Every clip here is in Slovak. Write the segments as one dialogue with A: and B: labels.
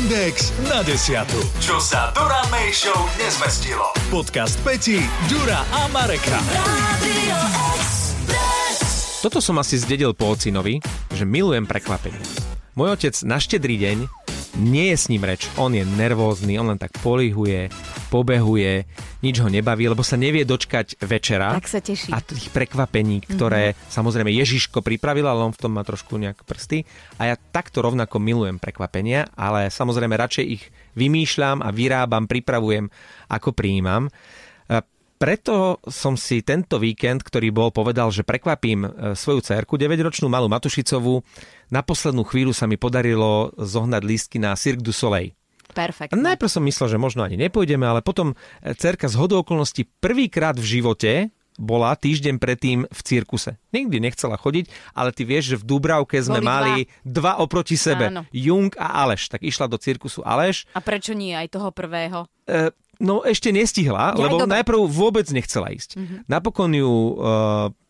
A: Index na desiatu. Čo sa Dura May Show nezmestilo. Podcast Peti, Dura a Mareka.
B: Toto som asi zdedil po ocinovi, že milujem prekvapenie. Môj otec na štedrý deň nie je s ním reč. On je nervózny, on len tak polihuje, pobehuje, nič ho nebaví, lebo sa nevie dočkať večera.
C: Tak sa teší.
B: A tých prekvapení, ktoré mm-hmm. samozrejme Ježiško pripravil, ale on v tom má trošku nejak prsty. A ja takto rovnako milujem prekvapenia, ale samozrejme radšej ich vymýšľam a vyrábam, pripravujem, ako prijímam. Preto som si tento víkend, ktorý bol, povedal, že prekvapím e, svoju cerku, 9-ročnú malú Matušicovú. Na poslednú chvíľu sa mi podarilo zohnať lístky na Cirque du Soleil.
C: Perfektne.
B: Najprv som myslel, že možno ani nepôjdeme, ale potom e, cerka z hodou okolností prvýkrát v živote bola týždeň predtým v cirkuse. Nikdy nechcela chodiť, ale ty vieš, že v Dubravke sme
C: Boli
B: mali dva. oproti sebe.
C: Áno.
B: Jung a Aleš. Tak išla do cirkusu Aleš.
C: A prečo nie aj toho prvého?
B: E, no ešte nestihla,
C: Ja,
B: lebo
C: dobre.
B: najprv vôbec nechcela ísť. Napokon ju e,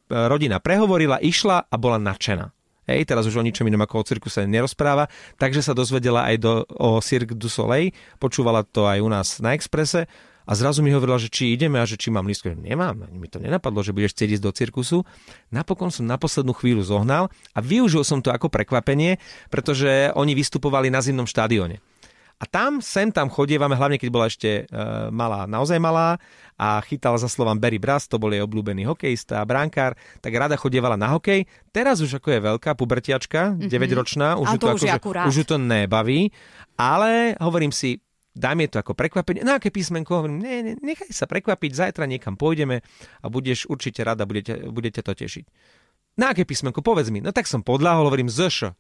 B: rodina prehovorila, išla a bola nadšená. Hej, teraz už o ničom inom ako o cirkuse nerozpráva, takže sa dozvedela aj do, o Cirque du Soleil, počúvala to aj u nás na Exprese a zrazu mi hovorila, že či ideme a že či mám lístko. Nemám, ani mi to nenapadlo, že budeš chcieť ísť do cirkusu. Napokon som na poslednú chvíľu zohnal a využil som to ako prekvapenie, pretože oni vystupovali na zimnom štadióne. A tam, sem tam chodievame, hlavne keď bola ešte e, malá, naozaj malá a chytala za slovám Barry Brass, to bol jej obľúbený hokejista a brankár, tak rada chodievala na hokej. Teraz už ako je veľká pubertiačka, 9-ročná,
C: A
B: už, ju
C: to
B: to,
C: už
B: akože- už ju to nebaví, ale hovorím si, dám je to ako prekvapenie. Na aké písmenko? Hovorím, ne, ne, nechaj sa prekvapiť, zajtra niekam pôjdeme a budeš určite rada, budete, budete to tešiť. Na aké písmenko? Povedz mi. No tak som podľahol, hovorím ZŠ.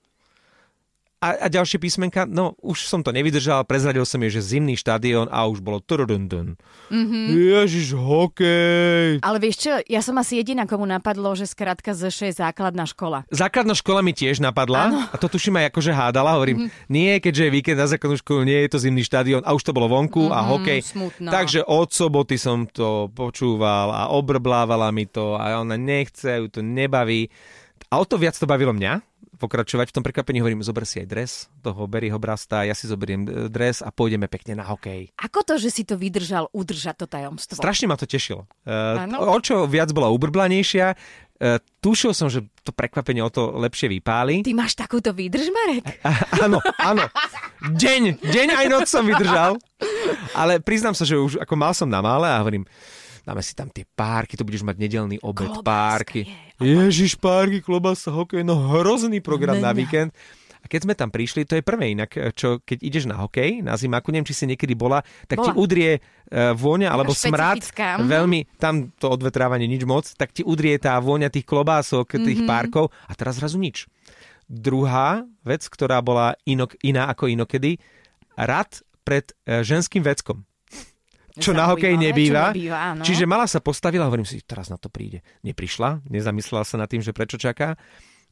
B: A, a ďalšie písmenka, no už som to nevydržal, prezradil som jej, že zimný štadión a už bolo trudundun. Mm-hmm. Ježiš, hokej.
C: Ale vieš čo, ja som asi jediná, komu napadlo, že skrátka ZŠ je základná škola.
B: Základná škola mi tiež napadla
C: Áno.
B: a to tuším aj akože hádala. Hovorím, mm-hmm. nie, keďže je víkend na základnú školu, nie je to zimný štadión a už to bolo vonku mm-hmm, a hokej.
C: smutno.
B: Takže od soboty som to počúval a obrblávala mi to a ona nechce, ju to nebaví. A o to viac to bavilo mňa, pokračovať v tom prekvapení. Hovorím, zober si aj dres toho Berryho Brasta, ja si zoberiem e, dres a pôjdeme pekne na hokej.
C: Ako to, že si to vydržal udržať to tajomstvo?
B: Strašne ma to tešilo. Uh,
C: Áno.
B: o čo viac bola ubrblanejšia, uh, tušil som, že to prekvapenie o to lepšie vypáli.
C: Ty máš takúto výdrž, Marek?
B: A- Áno, áno. Deň, deň aj noc som vydržal. Ale priznám sa, že už ako mal som na mále a hovorím, dáme si tam tie párky, to budeš mať nedelný obed,
C: Klobáska,
B: párky.
C: je.
B: Ježiš, párky, klobasa, hokej, no hrozný program na
C: Mňa.
B: víkend. A keď sme tam prišli, to je prvé inak, čo keď ideš na hokej, na zimáku, neviem, či si niekedy bola, tak ti
C: Bola.
B: udrie uh, vôňa alebo smrad,
C: mhm.
B: veľmi, tam to odvetrávanie nič moc, tak ti udrie tá vôňa tých klobások, tých párkov a teraz zrazu nič. Druhá vec, ktorá bola inok, iná ako inokedy, rad pred e, ženským veckom. Čo na hokej nebýva.
C: Čo nebýva áno.
B: Čiže mala sa postavila, hovorím si, teraz na to príde. Neprišla, nezamyslela sa nad tým, že prečo čaká.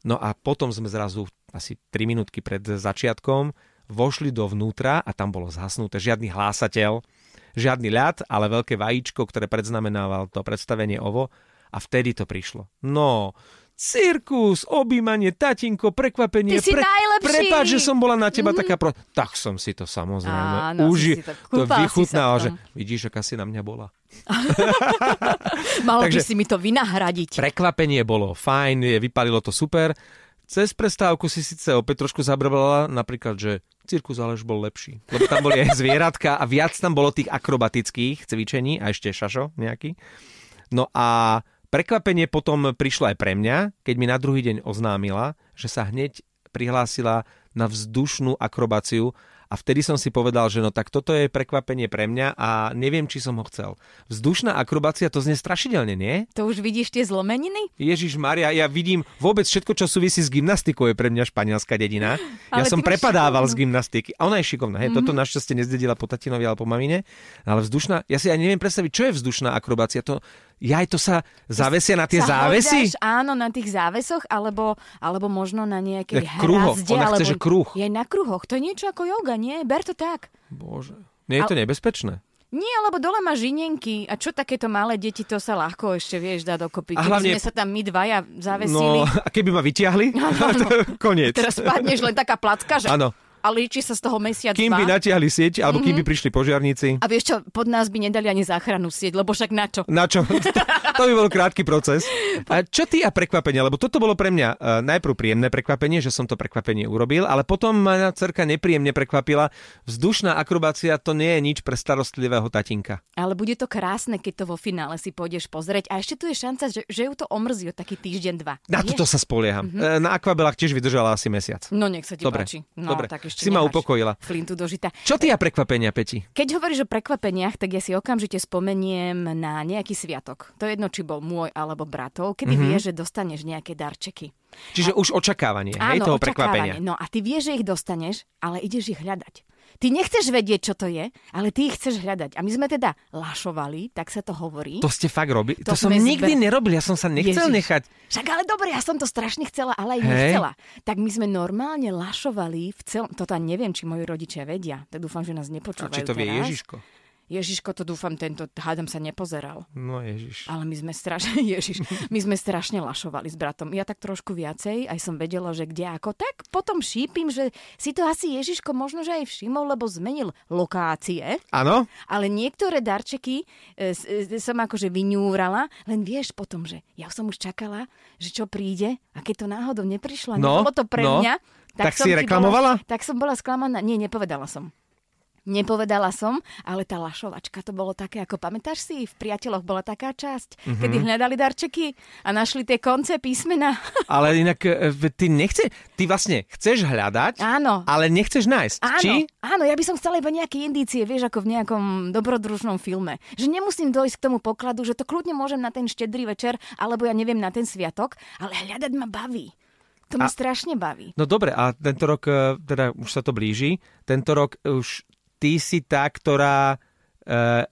B: No a potom sme zrazu asi 3 minútky pred začiatkom vošli dovnútra a tam bolo zhasnuté žiadny hlásateľ, žiadny ľad, ale veľké vajíčko, ktoré predznamenával to predstavenie ovo a vtedy to prišlo. No, cirkus, objímanie, tatinko, prekvapenie.
C: Ty si najlepší!
B: Prepáč, že som bola na teba taká pro... Tak som si to samozrejme
C: Áno,
B: uži...
C: to-
B: to
C: kúpal si
B: vychutnal,
C: sa v
B: že vidíš, aká si na mňa bola.
C: Malo by
B: takže-
C: si mi to vynahradiť.
B: Prekvapenie bolo fajn, vypalilo to super. Cez prestávku si síce opäť trošku zabrbala, napríklad, že cirkus Aleš bol lepší. Lebo tam boli aj zvieratka a viac tam bolo tých akrobatických cvičení a ešte šašo nejaký. No a prekvapenie potom prišlo aj pre mňa, keď mi na druhý deň oznámila, že sa hneď prihlásila na vzdušnú akrobáciu a vtedy som si povedal, že no tak toto je prekvapenie pre mňa a neviem, či som ho chcel. Vzdušná akrobácia to znie strašidelne, nie?
C: To už vidíš tie zlomeniny?
B: Ježiš Maria, ja vidím vôbec všetko, čo súvisí s gymnastikou, je pre mňa španielská dedina. Ja som prepadával
C: šikovnú.
B: z gymnastiky. A ona je šikovná. Hej, toto našťastie nezdedila po tatinovi alebo po mamine. Ale vzdušná, ja si ani neviem predstaviť, čo je vzdušná akrobácia. To, ja aj to sa zavesia na tie
C: Sa
B: závesy?
C: hľadáš, áno, na tých závesoch, alebo, alebo možno na nejakej
B: Tak kruhoch.
C: hrazde.
B: Ona chce, že kruh.
C: Je na kruhoch. To je niečo ako joga, nie? Ber to tak.
B: Bože. Nie je to nebezpečné?
C: Nie, lebo dole má žinenky. A čo takéto malé deti, to sa ľahko ešte, vieš, dá dokopy.
B: A
C: Keby
B: hlavne-
C: sme sa tam my dvaja zavesili,
B: No, a keby ma vyťahli, to koniec.
C: teraz spadneš len taká placka, že...
B: Áno.
C: A líči sa z toho mesiac
B: Kým by
C: dva.
B: natiahli sieť, alebo kým by prišli požiarníci.
C: A vieš čo, pod nás by nedali ani záchranu sieť, lebo však na čo?
B: Na čo? to by bol krátky proces. A čo ty a prekvapenie? Lebo toto bolo pre mňa uh, najprv príjemné prekvapenie, že som to prekvapenie urobil, ale potom ma cerka nepríjemne prekvapila. Vzdušná akrobácia to nie je nič pre starostlivého tatinka.
C: Ale bude to krásne, keď to vo finále si pôjdeš pozrieť. A ešte tu je šanca, že, že ju to omrzí o taký týždeň, dva.
B: Na toto sa spolieham. Mm-hmm. Na akvabelách tiež vydržala asi mesiac.
C: No nech sa ti
B: Dobre,
C: páči. No,
B: dobre.
C: tak ešte
B: Si ma upokojila.
C: Flintu dožita.
B: Čo ty a prekvapenia, Peti?
C: Keď hovoríš o prekvapeniach, tak ja si okamžite spomeniem na nejaký sviatok. To je jedno, či bol môj alebo bratov, kedy
B: Mhm.
C: mm-hmm. vieš, že dostaneš nejaké darčeky.
B: Čiže už očakávanie, hej, toho prekvapenia.
C: No a ty vieš, že ich dostaneš, ale ideš ich hľadať. Ty nechceš vedieť, čo to je, ale ty ich chceš hľadať. A my sme teda lašovali, tak sa to hovorí.
B: To ste fakt robili? To,
C: To
B: som nikdy
C: zbe-
B: nerobil, ja som sa nechcel
C: Ježiš.
B: nechať.
C: Však ale dobre, ja som to strašne chcela, ale aj
B: Hej.
C: nechcela. Tak my sme normálne lašovali v celom... Toto neviem, či moji rodičia vedia. Tak dúfam, že nás
B: A
C: nepočúvajú
B: či to vie
C: teraz.
B: Ježiško?
C: Ježiško, to dúfam, tento hádam sa nepozeral.
B: No Ježiš.
C: Ale my sme strašne, Ježiš, my sme strašne lašovali s bratom. Ja tak trošku viacej, aj som vedela, že kde ako. Tak potom šípim, že si to asi Ježiško možno, že aj všimol, lebo zmenil lokácie.
B: Áno?
C: Ale niektoré darčeky e, e, som akože vyňúrala, len vieš potom, že ja som už čakala, že čo príde a keď to náhodou neprišlo, a
B: No,
C: nebolo to pre
B: no.
C: mňa,
B: Tak
C: som
B: si reklamovala?
C: Bola, tak som bola sklamaná. Nie, nepovedala som. Nepovedala som, ale tá lašovačka to bolo také, ako pamätáš si, v priateľoch bola taká časť, mm-hmm. kedy hľadali darčeky a našli tie konce písmena.
B: Ale inak e, ty nechce, ty vlastne chceš hľadať,
C: Áno.
B: ale nechceš nájsť.
C: Áno,
B: Či?
C: áno, ja by som chcela iba nejaké indície, vieš, ako v nejakom dobrodružnom filme. Že nemusím dojsť k tomu pokladu, že to kľudne môžem na ten štedrý večer, alebo ja neviem, na ten sviatok, ale hľadať ma baví. To ma
B: A-
C: strašne baví.
B: No dobre, a tento rok, e, teda už sa to blíži, tento rok už ty si tá, ktorá e,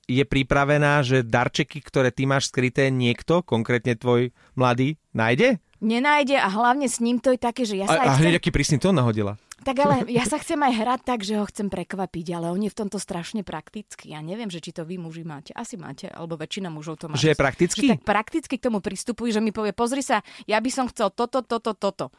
B: je pripravená, že darčeky, ktoré ty máš skryté, niekto, konkrétne tvoj mladý, nájde?
C: Nenájde a hlavne s ním to je také, že ja sa
B: A, a
C: aj chcem...
B: hneď aký prísny to nahodila.
C: Tak ale ja sa chcem aj hrať tak, že ho chcem prekvapiť, ale on je v tomto strašne praktický. Ja neviem, že či to vy muži máte. Asi máte, alebo väčšina mužov to má.
B: Že je praktický?
C: Že tak prakticky k tomu pristupujú, že mi povie, pozri sa, ja by som chcel toto, toto, toto.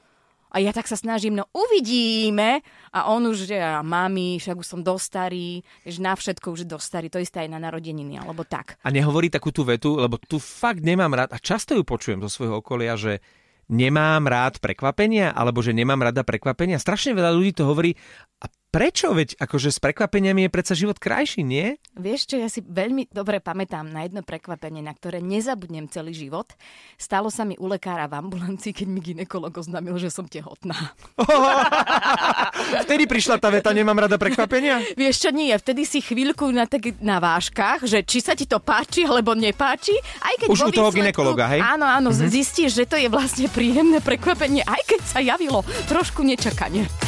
C: A ja tak sa snažím, no uvidíme. A on už, že a mami, však už som dosť starý, že na všetko už je dosť starý. To isté aj na narodeniny, alebo tak.
B: A nehovorí takú tú vetu, lebo tu fakt nemám rád, a často ju počujem zo svojho okolia, že nemám rád prekvapenia, alebo že nemám rada prekvapenia. Strašne veľa ľudí to hovorí. A prečo? Veď akože s prekvapeniami je predsa život krajší, nie?
C: Vieš čo, ja si veľmi dobre pamätám na jedno prekvapenie, na ktoré nezabudnem celý život. Stalo sa mi u lekára v ambulancii, keď mi ginekolog oznámil, že som tehotná.
B: Vtedy prišla tá veta, nemám rada prekvapenia?
C: Vieš čo, nie, vtedy si chvíľku na, tak, na váškach, že či sa ti to páči alebo nepáči, aj keď
B: Už u toho
C: výsledku-
B: ginekologa, hej?
C: Áno, áno, mm-hmm. zistíš, že to je vlastne príjemné prekvapenie, aj keď sa javilo trošku nečakane.